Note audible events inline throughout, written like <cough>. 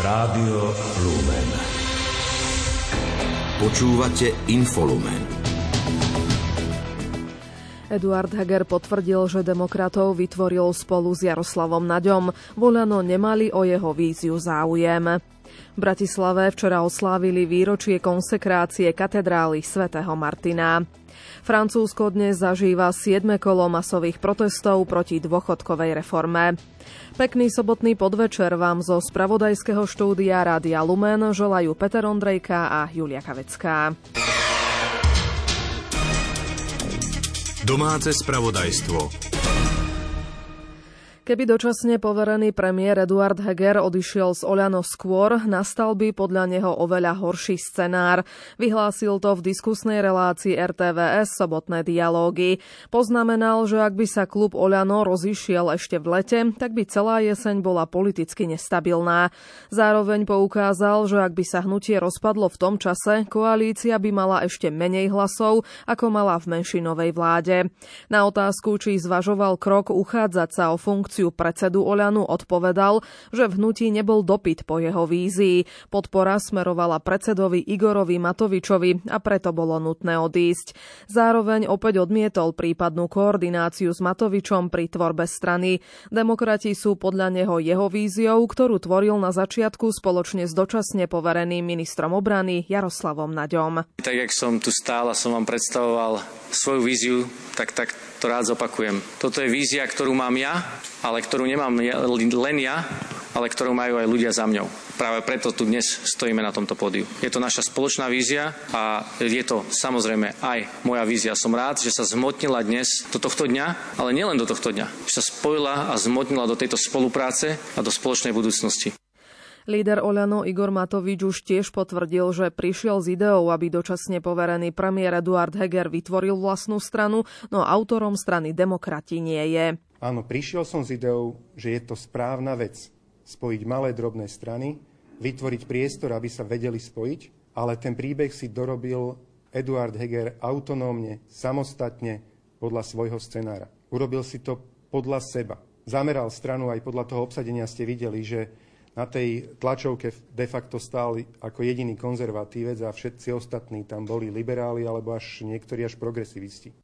Rádio Lumen. Počúvate Infolumen. Eduard Heger potvrdil, že demokratov vytvoril spolu s Jaroslavom Naďom. Voľano nemali o jeho víziu záujem. V Bratislave včera oslávili výročie konsekrácie katedrály svätého Martina. Francúzsko dnes zažíva 7. kolo masových protestov proti dôchodkovej reforme. Pekný sobotný podvečer vám zo spravodajského štúdia Rádia Lumen želajú Peter Ondrejka a Julia Kavecká. Domáce spravodajstvo. Keby dočasne poverený premiér Eduard Heger odišiel z Oľano skôr, nastal by podľa neho oveľa horší scenár. Vyhlásil to v diskusnej relácii RTVS sobotné dialógy. Poznamenal, že ak by sa klub Oľano rozišiel ešte v lete, tak by celá jeseň bola politicky nestabilná. Zároveň poukázal, že ak by sa hnutie rozpadlo v tom čase, koalícia by mala ešte menej hlasov, ako mala v menšinovej vláde. Na otázku, či zvažoval krok uchádzať sa o funkciu funkciu predsedu Oľanu odpovedal, že v hnutí nebol dopyt po jeho vízii. Podpora smerovala predsedovi Igorovi Matovičovi a preto bolo nutné odísť. Zároveň opäť odmietol prípadnú koordináciu s Matovičom pri tvorbe strany. Demokrati sú podľa neho jeho víziou, ktorú tvoril na začiatku spoločne s dočasne povereným ministrom obrany Jaroslavom Naďom. Tak, jak som tu stál a som vám predstavoval svoju víziu, tak, tak to rád zopakujem. Toto je vízia, ktorú mám ja, ale ktorú nemám len ja, ale ktorú majú aj ľudia za mňou. Práve preto tu dnes stojíme na tomto pódiu. Je to naša spoločná vízia a je to samozrejme aj moja vízia. Som rád, že sa zmotnila dnes do tohto dňa, ale nielen do tohto dňa. Že sa spojila a zmotnila do tejto spolupráce a do spoločnej budúcnosti. Líder Oľano Igor Matovič už tiež potvrdil, že prišiel s ideou, aby dočasne poverený premiér Eduard Heger vytvoril vlastnú stranu, no autorom strany Demokrati nie je. Áno, prišiel som s ideou, že je to správna vec spojiť malé drobné strany, vytvoriť priestor, aby sa vedeli spojiť, ale ten príbeh si dorobil Eduard Heger autonómne, samostatne, podľa svojho scenára. Urobil si to podľa seba. Zameral stranu aj podľa toho obsadenia ste videli, že na tej tlačovke de facto stál ako jediný konzervatívec a všetci ostatní tam boli liberáli alebo až niektorí až progresivisti.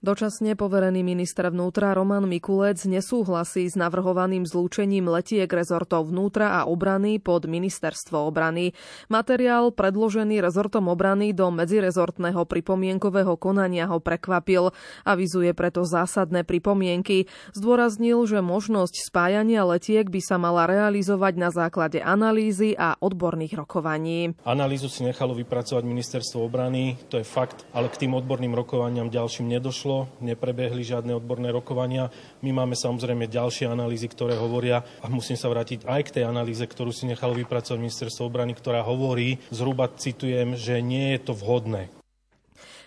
Dočasne poverený minister vnútra Roman Mikulec nesúhlasí s navrhovaným zlúčením letiek rezortov vnútra a obrany pod ministerstvo obrany. Materiál predložený rezortom obrany do medzirezortného pripomienkového konania ho prekvapil. Avizuje preto zásadné pripomienky. Zdôraznil, že možnosť spájania letiek by sa mala realizovať na základe analýzy a odborných rokovaní. Analýzu si nechalo vypracovať ministerstvo obrany, to je fakt, ale k tým odborným rokovaniam ďalším nedošlo nedošlo, neprebehli žiadne odborné rokovania. My máme samozrejme ďalšie analýzy, ktoré hovoria, a musím sa vrátiť aj k tej analýze, ktorú si nechalo vypracovať ministerstvo obrany, ktorá hovorí, zhruba citujem, že nie je to vhodné.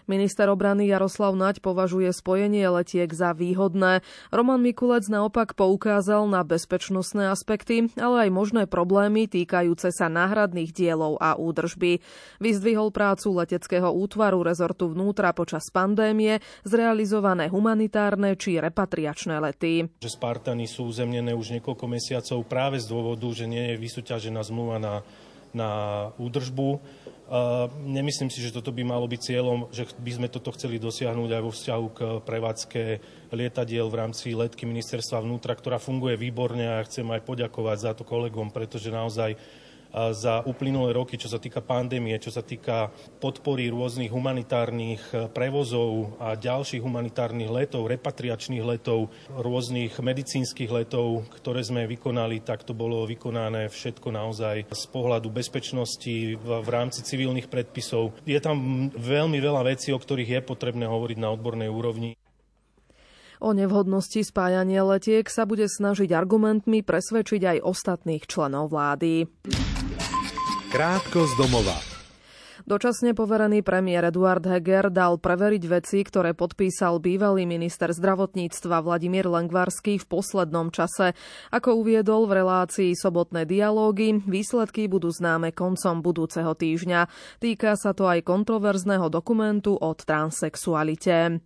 Minister obrany Jaroslav Naď považuje spojenie letiek za výhodné. Roman Mikulec naopak poukázal na bezpečnostné aspekty, ale aj možné problémy týkajúce sa náhradných dielov a údržby. Vyzdvihol prácu leteckého útvaru rezortu vnútra počas pandémie, zrealizované humanitárne či repatriačné lety. Že Spartany sú uzemnené už niekoľko mesiacov práve z dôvodu, že nie je vysúťažená zmluva na, na údržbu Nemyslím si, že toto by malo byť cieľom, že by sme toto chceli dosiahnuť aj vo vzťahu k prevádzke lietadiel v rámci letky ministerstva vnútra, ktorá funguje výborne a chcem aj poďakovať za to kolegom, pretože naozaj za uplynulé roky, čo sa týka pandémie, čo sa týka podpory rôznych humanitárnych e, prevozov a ďalších humanitárnych letov, repatriačných letov, rôznych medicínskych letov, ktoré sme vykonali, tak to bolo vykonané všetko naozaj z pohľadu bezpečnosti v rámci civilných predpisov. Je tam veľmi veľa vecí, o ktorých je potrebné hovoriť na odbornej úrovni. O nevhodnosti spájania letiek sa bude snažiť argumentmi presvedčiť aj ostatných členov vlády. Krátko z domova. Dočasne poverený premiér Eduard Heger dal preveriť veci, ktoré podpísal bývalý minister zdravotníctva Vladimír Lengvarský v poslednom čase. Ako uviedol v relácii sobotné dialógy, výsledky budú známe koncom budúceho týždňa. Týka sa to aj kontroverzného dokumentu od transexualite.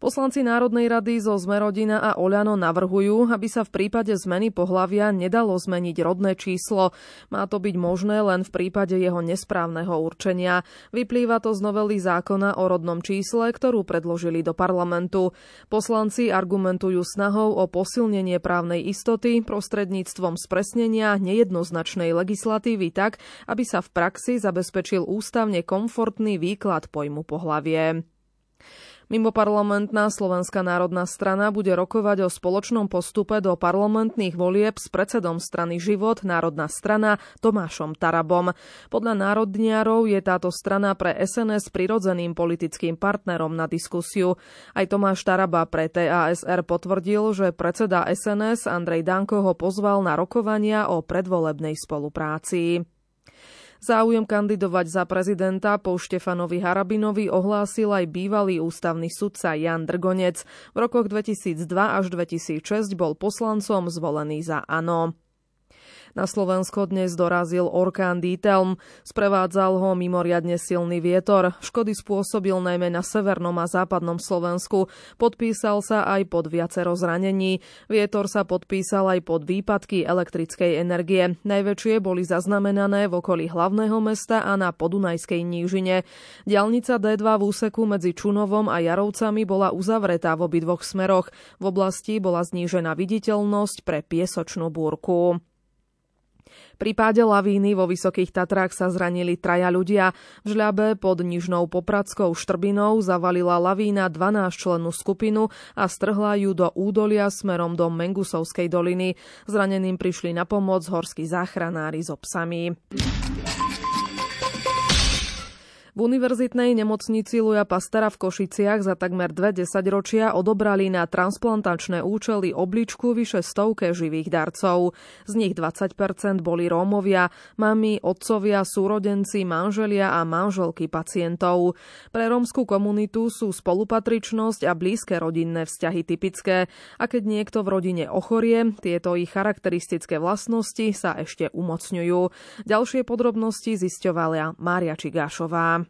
Poslanci Národnej rady zo Zmerodina a Oľano navrhujú, aby sa v prípade zmeny pohlavia nedalo zmeniť rodné číslo. Má to byť možné len v prípade jeho nesprávneho určenia. Vyplýva to z novely zákona o rodnom čísle, ktorú predložili do parlamentu. Poslanci argumentujú snahou o posilnenie právnej istoty prostredníctvom spresnenia nejednoznačnej legislatívy tak, aby sa v praxi zabezpečil ústavne komfortný výklad pojmu pohlavie. Mimoparlamentná Slovenská národná strana bude rokovať o spoločnom postupe do parlamentných volieb s predsedom strany Život, Národná strana Tomášom Tarabom. Podľa národniarov je táto strana pre SNS prirodzeným politickým partnerom na diskusiu. Aj Tomáš Taraba pre TASR potvrdil, že predseda SNS Andrej Danko ho pozval na rokovania o predvolebnej spolupráci. Záujem kandidovať za prezidenta po Štefanovi Harabinovi ohlásil aj bývalý ústavný sudca Jan Drgonec. V rokoch 2002 až 2006 bol poslancom zvolený za ANO. Na Slovensko dnes dorazil orkán Dítelm. Sprevádzal ho mimoriadne silný vietor. Škody spôsobil najmä na severnom a západnom Slovensku. Podpísal sa aj pod viacero zranení. Vietor sa podpísal aj pod výpadky elektrickej energie. Najväčšie boli zaznamenané v okolí hlavného mesta a na Podunajskej nížine. Dialnica D2 v úseku medzi Čunovom a Jarovcami bola uzavretá v obidvoch smeroch. V oblasti bola znížená viditeľnosť pre piesočnú búrku. Pri páde lavíny vo Vysokých Tatrách sa zranili traja ľudia. V žľabe pod Nižnou Popradskou Štrbinou zavalila lavína 12 člennú skupinu a strhla ju do údolia smerom do Mengusovskej doliny. Zraneným prišli na pomoc horskí záchranári so psami. V univerzitnej nemocnici Luja Pastera v Košiciach za takmer dve desaťročia odobrali na transplantačné účely obličku vyše stovke živých darcov. Z nich 20% boli Rómovia, mami, otcovia, súrodenci, manželia a manželky pacientov. Pre rómskú komunitu sú spolupatričnosť a blízke rodinné vzťahy typické a keď niekto v rodine ochorie, tieto ich charakteristické vlastnosti sa ešte umocňujú. Ďalšie podrobnosti zisťovala Mária Čigášová.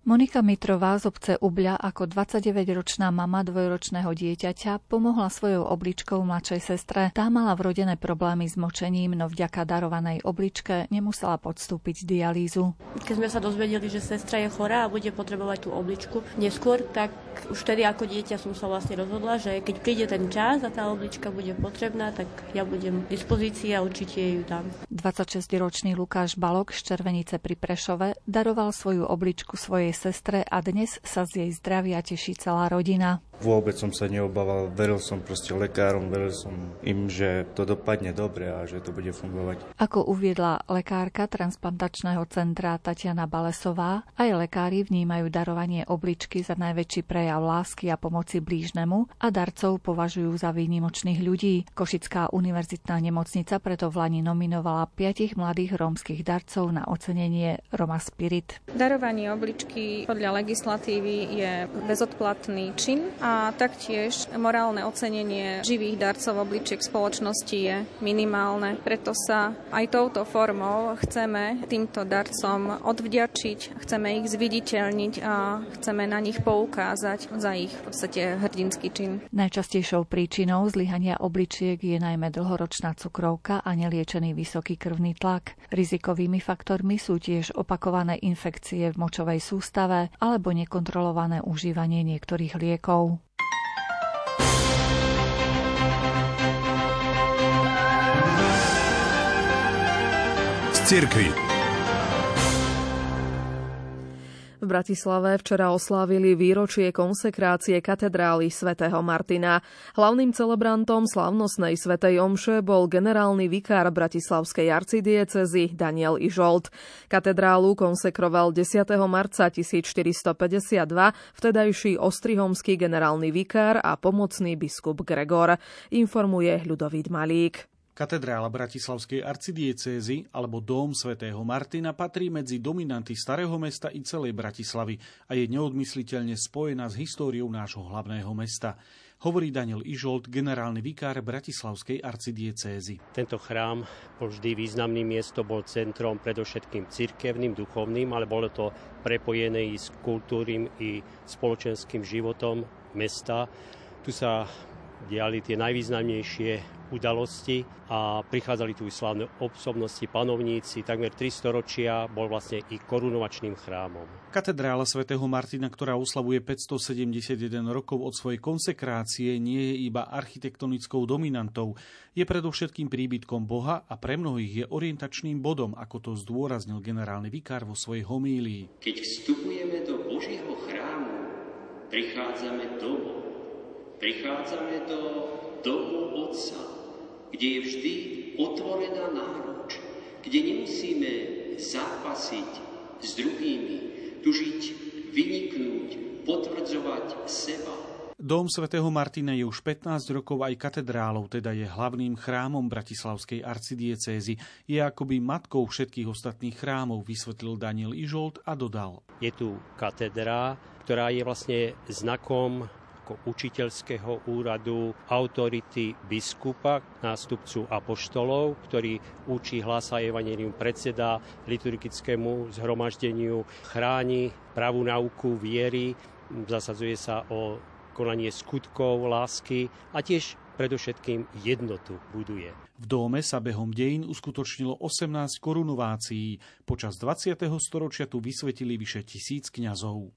Monika Mitrová z obce Ubľa ako 29-ročná mama dvojročného dieťaťa pomohla svojou obličkou mladšej sestre. Tá mala vrodené problémy s močením, no vďaka darovanej obličke nemusela podstúpiť dialýzu. Keď sme sa dozvedeli, že sestra je chorá a bude potrebovať tú obličku neskôr, tak už vtedy ako dieťa som sa vlastne rozhodla, že keď príde ten čas a tá oblička bude potrebná, tak ja budem v dispozícii a určite ju dám. 26-ročný Lukáš Balok z Červenice pri Prešove daroval svoju obličku svojej sestre a dnes sa z jej zdravia teší celá rodina. Vôbec som sa neobával, veril som proste lekárom, veril som im, že to dopadne dobre a že to bude fungovať. Ako uviedla lekárka transplantačného centra Tatiana Balesová, aj lekári vnímajú darovanie obličky za najväčší prejav lásky a pomoci blížnemu a darcov považujú za výnimočných ľudí. Košická univerzitná nemocnica preto v Lani nominovala piatich mladých rómskych darcov na ocenenie Roma Spirit. Darovanie obličky podľa legislatívy je bezodplatný čin a a taktiež morálne ocenenie živých darcov obličiek spoločnosti je minimálne. Preto sa aj touto formou chceme týmto darcom odvďačiť, chceme ich zviditeľniť a chceme na nich poukázať za ich v podstate hrdinský čin. Najčastejšou príčinou zlyhania obličiek je najmä dlhoročná cukrovka a neliečený vysoký krvný tlak. Rizikovými faktormi sú tiež opakované infekcie v močovej sústave alebo nekontrolované užívanie niektorých liekov. Cirkvi. V Bratislave včera oslávili výročie konsekrácie katedrály svätého Martina. Hlavným celebrantom slavnostnej svätej omše bol generálny vikár Bratislavskej arcidiecezy Daniel Ižolt. Katedrálu konsekroval 10. marca 1452 vtedajší ostrihomský generálny vikár a pomocný biskup Gregor, informuje Ľudovít Malík. Katedrála Bratislavskej arcidiecézy alebo Dóm svätého Martina patrí medzi dominanty Starého mesta i celej Bratislavy a je neodmysliteľne spojená s históriou nášho hlavného mesta hovorí Daniel Ižolt, generálny vikár Bratislavskej arcidiecézy. Tento chrám bol vždy významným miesto, bol centrom predovšetkým cirkevným, duchovným, ale bolo to prepojené i s kultúrnym i spoločenským životom mesta. Tu sa diali tie najvýznamnejšie udalosti a prichádzali tu slávne osobnosti, panovníci, takmer 300 ročia bol vlastne i korunovačným chrámom. Katedrála svätého Martina, ktorá oslavuje 571 rokov od svojej konsekrácie, nie je iba architektonickou dominantou, je predovšetkým príbytkom Boha a pre mnohých je orientačným bodom, ako to zdôraznil generálny vikár vo svojej homílii. Keď vstupujeme do Božieho chrámu, prichádzame domov. Prichádzame do domu Otca kde je vždy otvorená náruč, kde nemusíme zápasiť s druhými, tužiť, vyniknúť, potvrdzovať seba. Dom svätého Martina je už 15 rokov aj katedrálou, teda je hlavným chrámom Bratislavskej arcidiecézy. Je akoby matkou všetkých ostatných chrámov, vysvetlil Daniel Ižolt a dodal. Je tu katedrá, ktorá je vlastne znakom ako učiteľského úradu, autority biskupa, nástupcu apoštolov, ktorý učí, hlása evanelium, predseda liturgickému zhromaždeniu, chráni pravú nauku viery, zasadzuje sa o konanie skutkov, lásky a tiež predovšetkým jednotu buduje. V dome sa behom dejín uskutočnilo 18 korunovácií. Počas 20. storočia tu vysvetili vyše tisíc kňazov.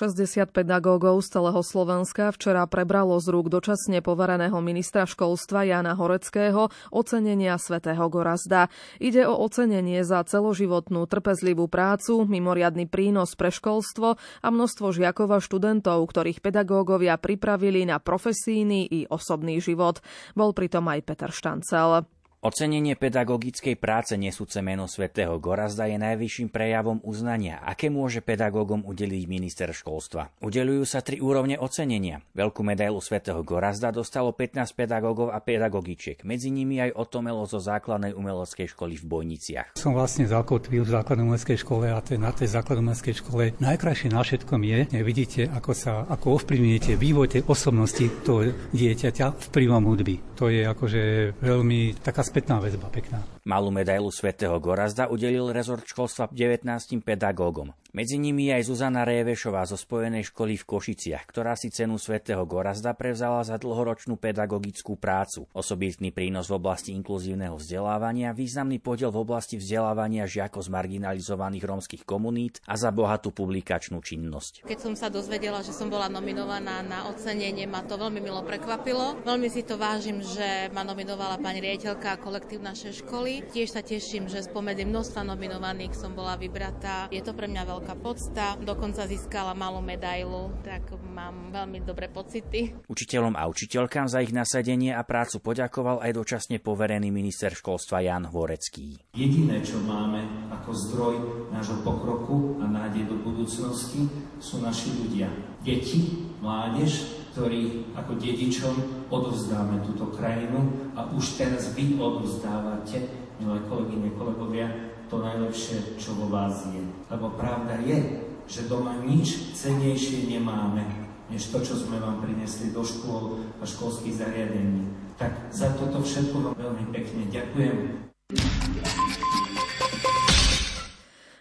60 pedagógov z celého Slovenska včera prebralo z rúk dočasne povereného ministra školstva Jana Horeckého ocenenia svätého Gorazda. Ide o ocenenie za celoživotnú trpezlivú prácu, mimoriadny prínos pre školstvo a množstvo žiakov a študentov, ktorých pedagógovia pripravili na profesíny i osobný život. Bol pritom aj Peter Štancel. Ocenenie pedagogickej práce nesúce meno svätého Gorazda je najvyšším prejavom uznania, aké môže pedagógom udeliť minister školstva. Udelujú sa tri úrovne ocenenia. Veľkú medailu svätého Gorazda dostalo 15 pedagógov a pedagogičiek, medzi nimi aj Otomelo zo základnej umeleckej školy v Bojniciach. Som vlastne zakotvil v základnej umeleckej škole a na tej základnej umeleckej škole najkrajšie na všetkom je, vidíte, ako sa ako ovplyvňujete vývoj tej osobnosti toho dieťaťa vplyvom hudby. To je akože veľmi taká spätná väzba pekná. Malú medailu svätého Gorazda udelil rezort školstva 19 pedagógom. Medzi nimi je aj Zuzana Révešová zo Spojenej školy v Košiciach, ktorá si cenu svätého Gorazda prevzala za dlhoročnú pedagogickú prácu, osobitný prínos v oblasti inkluzívneho vzdelávania, významný podiel v oblasti vzdelávania žiakov z marginalizovaných rómskych komunít a za bohatú publikačnú činnosť. Keď som sa dozvedela, že som bola nominovaná na ocenenie, ma to veľmi milo prekvapilo. Veľmi si to vážim, že ma nominovala pani riaditeľka kolektív našej školy. Tiež sa teším, že spomedzi množstva nominovaných som bola vybratá. Je to pre mňa veľká podsta, dokonca získala malú medailu, tak mám veľmi dobré pocity. Učiteľom a učiteľkám za ich nasadenie a prácu poďakoval aj dočasne poverený minister školstva Jan Hvorecký. Jediné, čo máme ako zdroj nášho pokroku a nádej do budúcnosti, sú naši ľudia. Deti, mládež, ktorí ako dedičom odovzdáme túto krajinu a už teraz vy odovzdávate, milé kolegyne, kolegovia, to najlepšie, čo vo vás je. Lebo pravda je, že doma nič cenejšie nemáme, než to, čo sme vám prinesli do škôl a školských zariadení. Tak za toto všetko vám veľmi pekne ďakujem.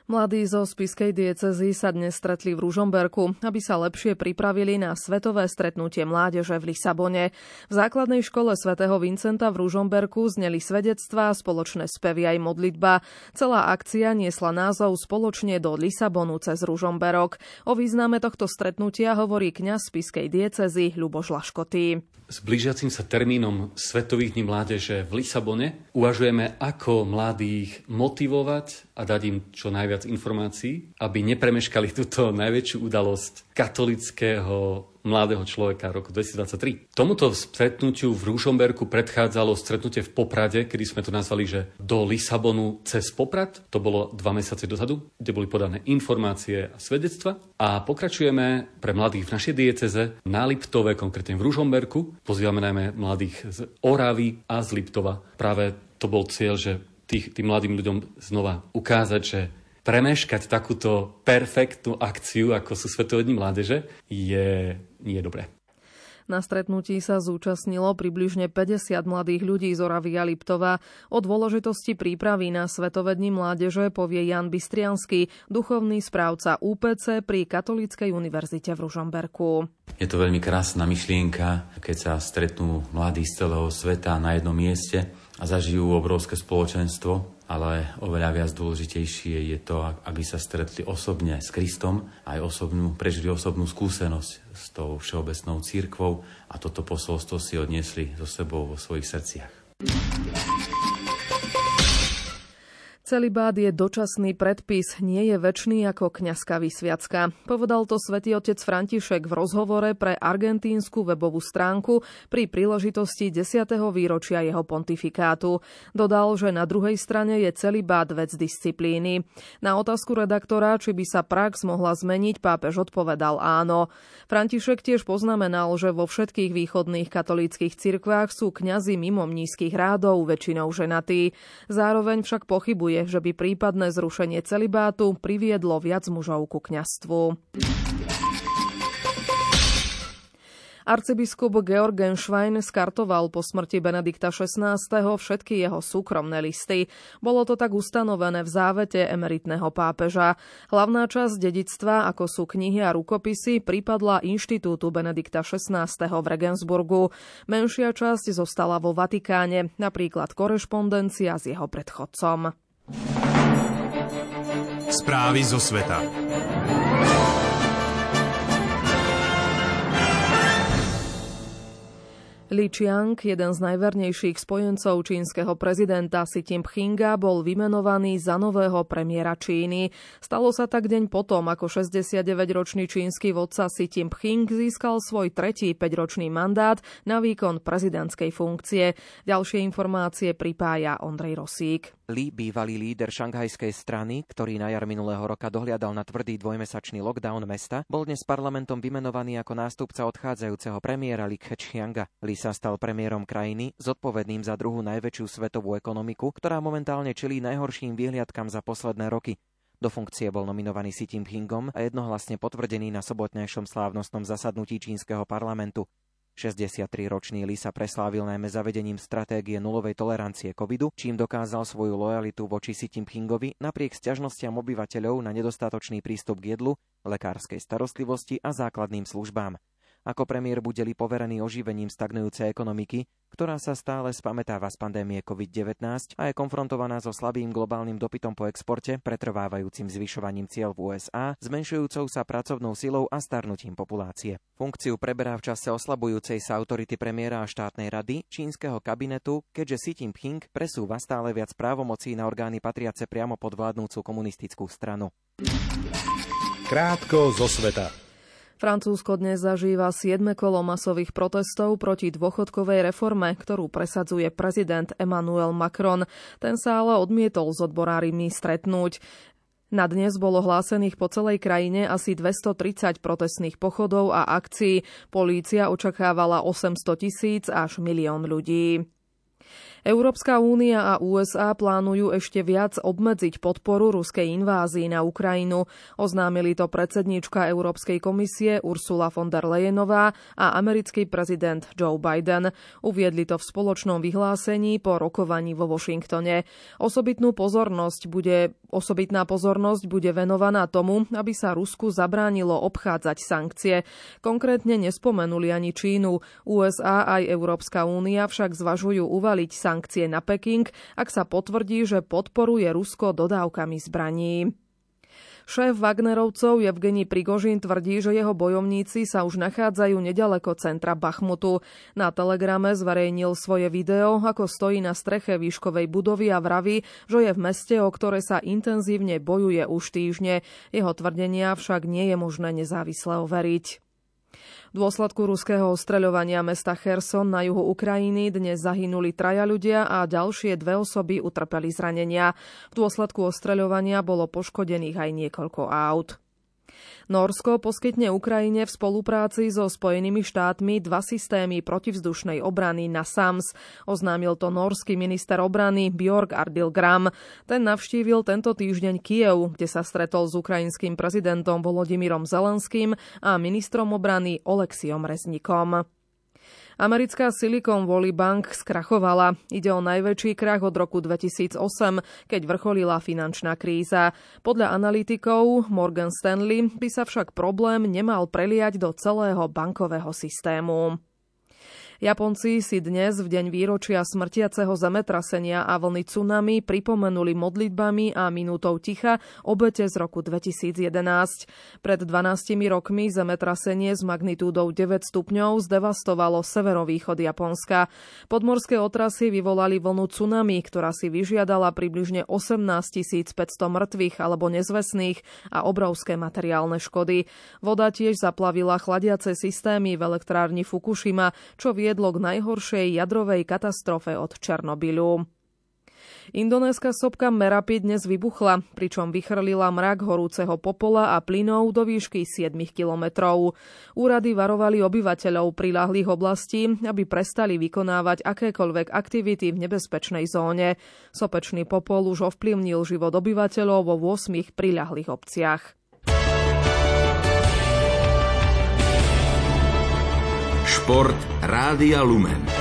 Mladí zo spiskej diecezy sa dnes stretli v Ružomberku, aby sa lepšie pripravili na svetové stretnutie mládeže v Lisabone. V základnej škole svätého Vincenta v Ružomberku zneli svedectvá, spoločné spevy aj modlitba. Celá akcia niesla názov Spoločne do Lisabonu cez Ružomberok. O význame tohto stretnutia hovorí kňaz spiskej diecezy Ľuboš Laškotý. S blížiacim sa termínom Svetových dní mládeže v Lisabone uvažujeme, ako mladých motivovať a dať im čo najviac informácií, aby nepremeškali <laughs> túto najväčšiu udalosť katolického mladého človeka roku 2023. Tomuto stretnutiu v Rúšomberku predchádzalo stretnutie v Poprade, kedy sme to nazvali, že do Lisabonu cez Poprad. To bolo dva mesiace dozadu, kde boli podané informácie a svedectva. A pokračujeme pre mladých v našej dieceze na Liptove, konkrétne v Rúšomberku. Pozývame najmä mladých z Oravy a z Liptova. Práve to bol cieľ, že tých, tým mladým ľuďom znova ukázať, že premeškať takúto perfektnú akciu, ako sú Svetové dni mládeže, je nie dobré. Na stretnutí sa zúčastnilo približne 50 mladých ľudí z Oravy a Liptova. O dôležitosti prípravy na Svetové dni mládeže povie Jan Bystriansky, duchovný správca UPC pri Katolíckej univerzite v Ružomberku. Je to veľmi krásna myšlienka, keď sa stretnú mladí z celého sveta na jednom mieste a zažijú obrovské spoločenstvo, ale oveľa viac dôležitejšie je to, aby sa stretli osobne s Kristom, aj osobnú, prežili osobnú skúsenosť s tou všeobecnou církvou a toto posolstvo si odniesli so sebou vo svojich srdciach. Celibát je dočasný predpis, nie je väčší ako kňazka vysviacka. Povedal to svätý otec František v rozhovore pre argentínsku webovú stránku pri príležitosti 10. výročia jeho pontifikátu. Dodal, že na druhej strane je celibát vec disciplíny. Na otázku redaktora, či by sa prax mohla zmeniť, pápež odpovedal áno. František tiež poznamenal, že vo všetkých východných katolíckých cirkvách sú kňazi mimo nízkych rádov, väčšinou ženatí. Zároveň však pochybuje, že by prípadné zrušenie celibátu priviedlo viac mužov ku kňastvu. Arcibiskup Georgen Schwein skartoval po smrti Benedikta XVI. všetky jeho súkromné listy. Bolo to tak ustanovené v závete emeritného pápeža. Hlavná časť dedictva, ako sú knihy a rukopisy, pripadla inštitútu Benedikta XVI. v Regensburgu. Menšia časť zostala vo Vatikáne, napríklad korešpondencia s jeho predchodcom. Správy zo sveta. Li Qiang, jeden z najvernejších spojencov čínskeho prezidenta Xi Jinpinga, bol vymenovaný za nového premiéra Číny. Stalo sa tak deň potom, ako 69-ročný čínsky vodca Xi Jinping získal svoj tretí 5-ročný mandát na výkon prezidentskej funkcie. Ďalšie informácie pripája Ondrej Rosík. Li, bývalý líder šanghajskej strany, ktorý na jar minulého roka dohliadal na tvrdý dvojmesačný lockdown mesta, bol dnes parlamentom vymenovaný ako nástupca odchádzajúceho premiéra Li Keqianga. Li sa stal premiérom krajiny, zodpovedným za druhú najväčšiu svetovú ekonomiku, ktorá momentálne čelí najhorším výhliadkam za posledné roky. Do funkcie bol nominovaný Xi Jinpingom a jednohlasne potvrdený na sobotnejšom slávnostnom zasadnutí čínskeho parlamentu. 63-ročný Li sa preslávil najmä zavedením stratégie nulovej tolerancie covidu, čím dokázal svoju lojalitu voči Xi Jinpingovi napriek sťažnostiam obyvateľov na nedostatočný prístup k jedlu, lekárskej starostlivosti a základným službám. Ako premiér bude li poverený oživením stagnujúcej ekonomiky, ktorá sa stále spametáva z pandémie COVID-19 a je konfrontovaná so slabým globálnym dopytom po exporte, pretrvávajúcim zvyšovaním cieľ v USA, zmenšujúcou sa pracovnou silou a starnutím populácie. Funkciu preberá v čase oslabujúcej sa autority premiéra a štátnej rady čínskeho kabinetu, keďže Xi Jinping presúva stále viac právomocí na orgány patriace priamo pod vládnúcu komunistickú stranu. Krátko zo sveta. Francúzsko dnes zažíva 7. kolo masových protestov proti dôchodkovej reforme, ktorú presadzuje prezident Emmanuel Macron. Ten sa ale odmietol s odborárimi stretnúť. Na dnes bolo hlásených po celej krajine asi 230 protestných pochodov a akcií. Polícia očakávala 800 tisíc až milión ľudí. Európska únia a USA plánujú ešte viac obmedziť podporu ruskej invázii na Ukrajinu. Oznámili to predsedníčka Európskej komisie Ursula von der Leyenová a americký prezident Joe Biden. Uviedli to v spoločnom vyhlásení po rokovaní vo Washingtone. Osobitnú pozornosť bude, osobitná pozornosť bude venovaná tomu, aby sa Rusku zabránilo obchádzať sankcie. Konkrétne nespomenuli ani Čínu. USA aj Európska únia však zvažujú uvaliť sankcie sankcie na Peking, ak sa potvrdí, že podporuje Rusko dodávkami zbraní. Šéf Wagnerovcov Evgení Prigožin tvrdí, že jeho bojovníci sa už nachádzajú nedaleko centra Bachmutu. Na telegrame zverejnil svoje video, ako stojí na streche výškovej budovy a vraví, že je v meste, o ktoré sa intenzívne bojuje už týždne. Jeho tvrdenia však nie je možné nezávisle overiť. V dôsledku ruského ostreľovania mesta Cherson na juhu Ukrajiny dnes zahynuli traja ľudia a ďalšie dve osoby utrpeli zranenia. V dôsledku ostreľovania bolo poškodených aj niekoľko aut. Norsko poskytne Ukrajine v spolupráci so Spojenými štátmi dva systémy protivzdušnej obrany na SAMS. Oznámil to norský minister obrany Bjork Ardil Gram. Ten navštívil tento týždeň Kiev, kde sa stretol s ukrajinským prezidentom Volodymyrom Zelenským a ministrom obrany Oleksiom Reznikom. Americká Silicon Valley Bank skrachovala. Ide o najväčší krach od roku 2008, keď vrcholila finančná kríza. Podľa analytikov Morgan Stanley by sa však problém nemal preliať do celého bankového systému. Japonci si dnes v deň výročia smrtiaceho zemetrasenia a vlny tsunami pripomenuli modlitbami a minútou ticha obete z roku 2011. Pred 12 rokmi zemetrasenie s magnitúdou 9 stupňov zdevastovalo severovýchod Japonska. Podmorské otrasy vyvolali vlnu tsunami, ktorá si vyžiadala približne 18 500 mŕtvych alebo nezvesných a obrovské materiálne škody. Voda tiež zaplavila chladiace systémy v elektrárni Fukushima, čo vie viedlo k najhoršej jadrovej katastrofe od Černobylu. Indonéska sopka Merapi dnes vybuchla, pričom vychrlila mrak horúceho popola a plynov do výšky 7 kilometrov. Úrady varovali obyvateľov prilahlých oblastí, aby prestali vykonávať akékoľvek aktivity v nebezpečnej zóne. Sopečný popol už ovplyvnil život obyvateľov vo 8 prilahlých obciach. Šport Rádia Lumen.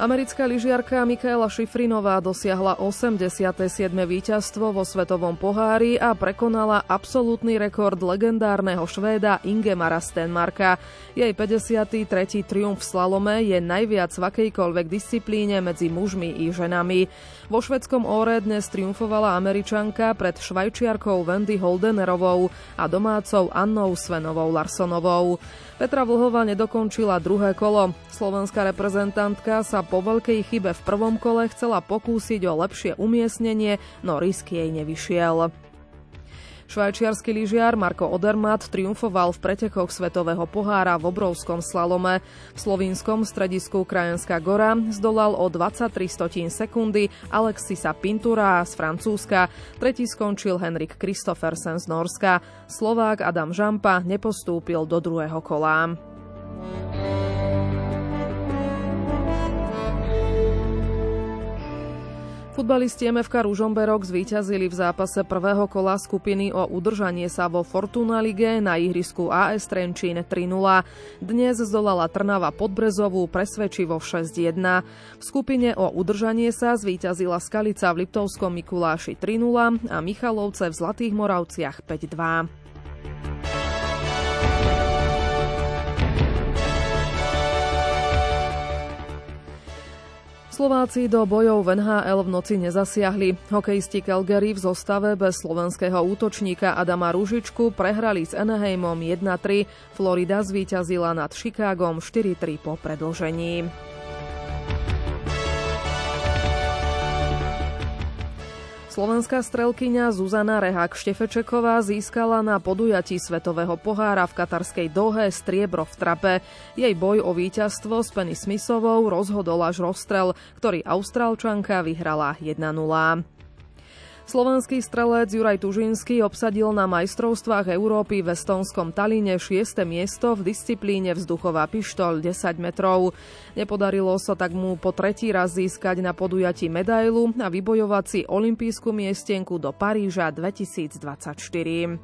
Americká lyžiarka Mikaela Šifrinová dosiahla 87. víťazstvo vo Svetovom pohári a prekonala absolútny rekord legendárneho Švéda Ingemara Stenmarka. Jej 53. triumf v slalome je najviac v akejkoľvek disciplíne medzi mužmi i ženami. Vo švedskom óre dnes triumfovala Američanka pred švajčiarkou Wendy Holdenerovou a domácou Annou Svenovou Larsonovou. Petra Vlhová nedokončila druhé kolo. Slovenská reprezentantka sa po veľkej chybe v prvom kole chcela pokúsiť o lepšie umiestnenie, no risk jej nevyšiel. Švajčiarsky lyžiar Marko Odermatt triumfoval v pretekoch Svetového pohára v obrovskom slalome. V slovínskom stredisku Krajenská gora zdolal o 23 stotín sekundy Alexisa Pintura z Francúzska. Tretí skončil Henrik Kristoffersen z Norska. Slovák Adam Žampa nepostúpil do druhého kola. Futbalisti MFK Ružomberok zvíťazili v zápase prvého kola skupiny o udržanie sa vo Fortuna Lige na ihrisku AS Trenčín 3-0. Dnes zdolala Trnava Podbrezovú presvedčivo 6-1. V skupine o udržanie sa zvíťazila Skalica v Liptovskom Mikuláši 3-0 a Michalovce v Zlatých Moravciach 5-2. Slováci do bojov v NHL v noci nezasiahli. Hokejisti Calgary v zostave bez slovenského útočníka Adama Ružičku prehrali s Anaheimom 1-3. Florida zvíťazila nad Chicagom 4-3 po predlžení. Slovenská strelkyňa Zuzana Rehák Štefečeková získala na podujatí Svetového pohára v katarskej Dohe striebro v trape. Jej boj o víťazstvo s Penny Smithovou rozhodol až rozstrel, ktorý Austrálčanka vyhrala 1-0. Slovenský strelec Juraj Tužinský obsadil na majstrovstvách Európy v estonskom Taline 6. miesto v disciplíne vzduchová pištoľ 10 metrov. Nepodarilo sa tak mu po tretí raz získať na podujatí medailu a vybojovať si olimpijskú miestenku do Paríža 2024.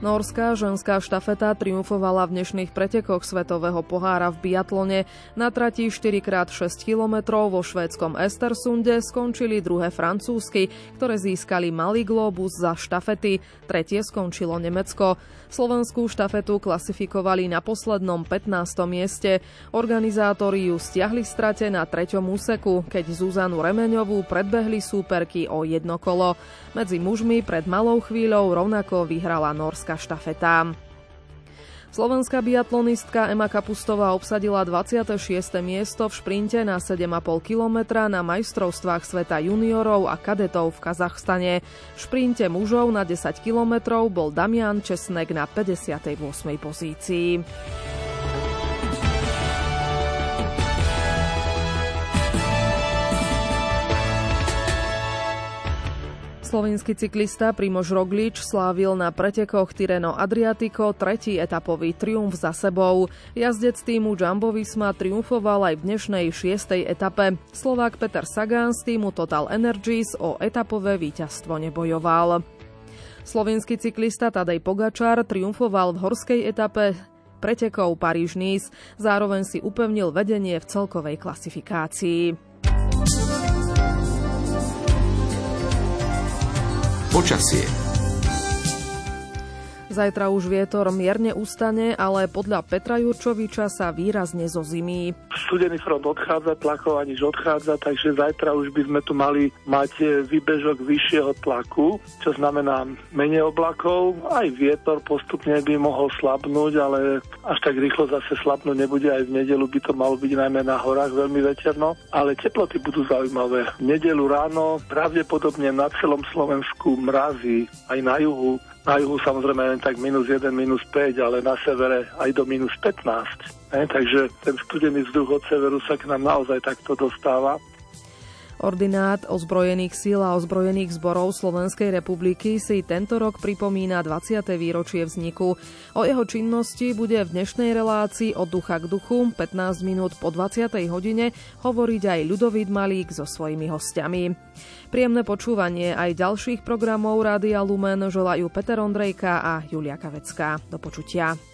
Norská ženská štafeta triumfovala v dnešných pretekoch Svetového pohára v biatlone. Na trati 4x6 km vo švédskom Estersunde skončili druhé francúzsky, ktoré získali malý globus za štafety. Tretie skončilo Nemecko. Slovenskú štafetu klasifikovali na poslednom 15. mieste. Organizátori ju stiahli strate na treťom úseku, keď Zuzanu Remeňovú predbehli súperky o jedno kolo. Medzi mužmi pred malou chvíľou rovnako vyhrala norská štafeta. Slovenská biatlonistka Ema Kapustová obsadila 26. miesto v šprinte na 7,5 kilometra na majstrovstvách sveta juniorov a kadetov v Kazachstane. V šprinte mužov na 10 kilometrov bol Damian Česnek na 58. pozícii. Slovenský cyklista Primož Roglič slávil na pretekoch Tireno Adriatico tretí etapový triumf za sebou. Jazdec týmu Jumbo Visma triumfoval aj v dnešnej šiestej etape. Slovák Peter Sagan z týmu Total Energies o etapové víťazstvo nebojoval. Slovenský cyklista Tadej Pogačar triumfoval v horskej etape pretekov Paríž-Nice, zároveň si upevnil vedenie v celkovej klasifikácii. Počasie. Zajtra už vietor mierne ustane, ale podľa Petra Jurčoviča sa výrazne zozimí. Studený front odchádza, tlakov aniž odchádza, takže zajtra už by sme tu mali mať e, výbežok vyššieho tlaku, čo znamená menej oblakov. Aj vietor postupne by mohol slabnúť, ale až tak rýchlo zase slabnúť nebude. Aj v nedelu by to malo byť najmä na horách veľmi veterno, ale teploty budú zaujímavé. V nedelu ráno pravdepodobne na celom Slovensku mrazí, aj na juhu na juhu samozrejme len tak minus 1, minus 5, ale na severe aj do minus 15. Ne? Takže ten studený vzduch od severu sa k nám naozaj takto dostáva. Ordinát ozbrojených síl a ozbrojených zborov Slovenskej republiky si tento rok pripomína 20. výročie vzniku. O jeho činnosti bude v dnešnej relácii od ducha k duchu 15 minút po 20. hodine hovoriť aj Ľudovít Malík so svojimi hostiami. Príjemné počúvanie aj ďalších programov Rádia Lumen želajú Peter Ondrejka a Julia Kavecká. Do počutia.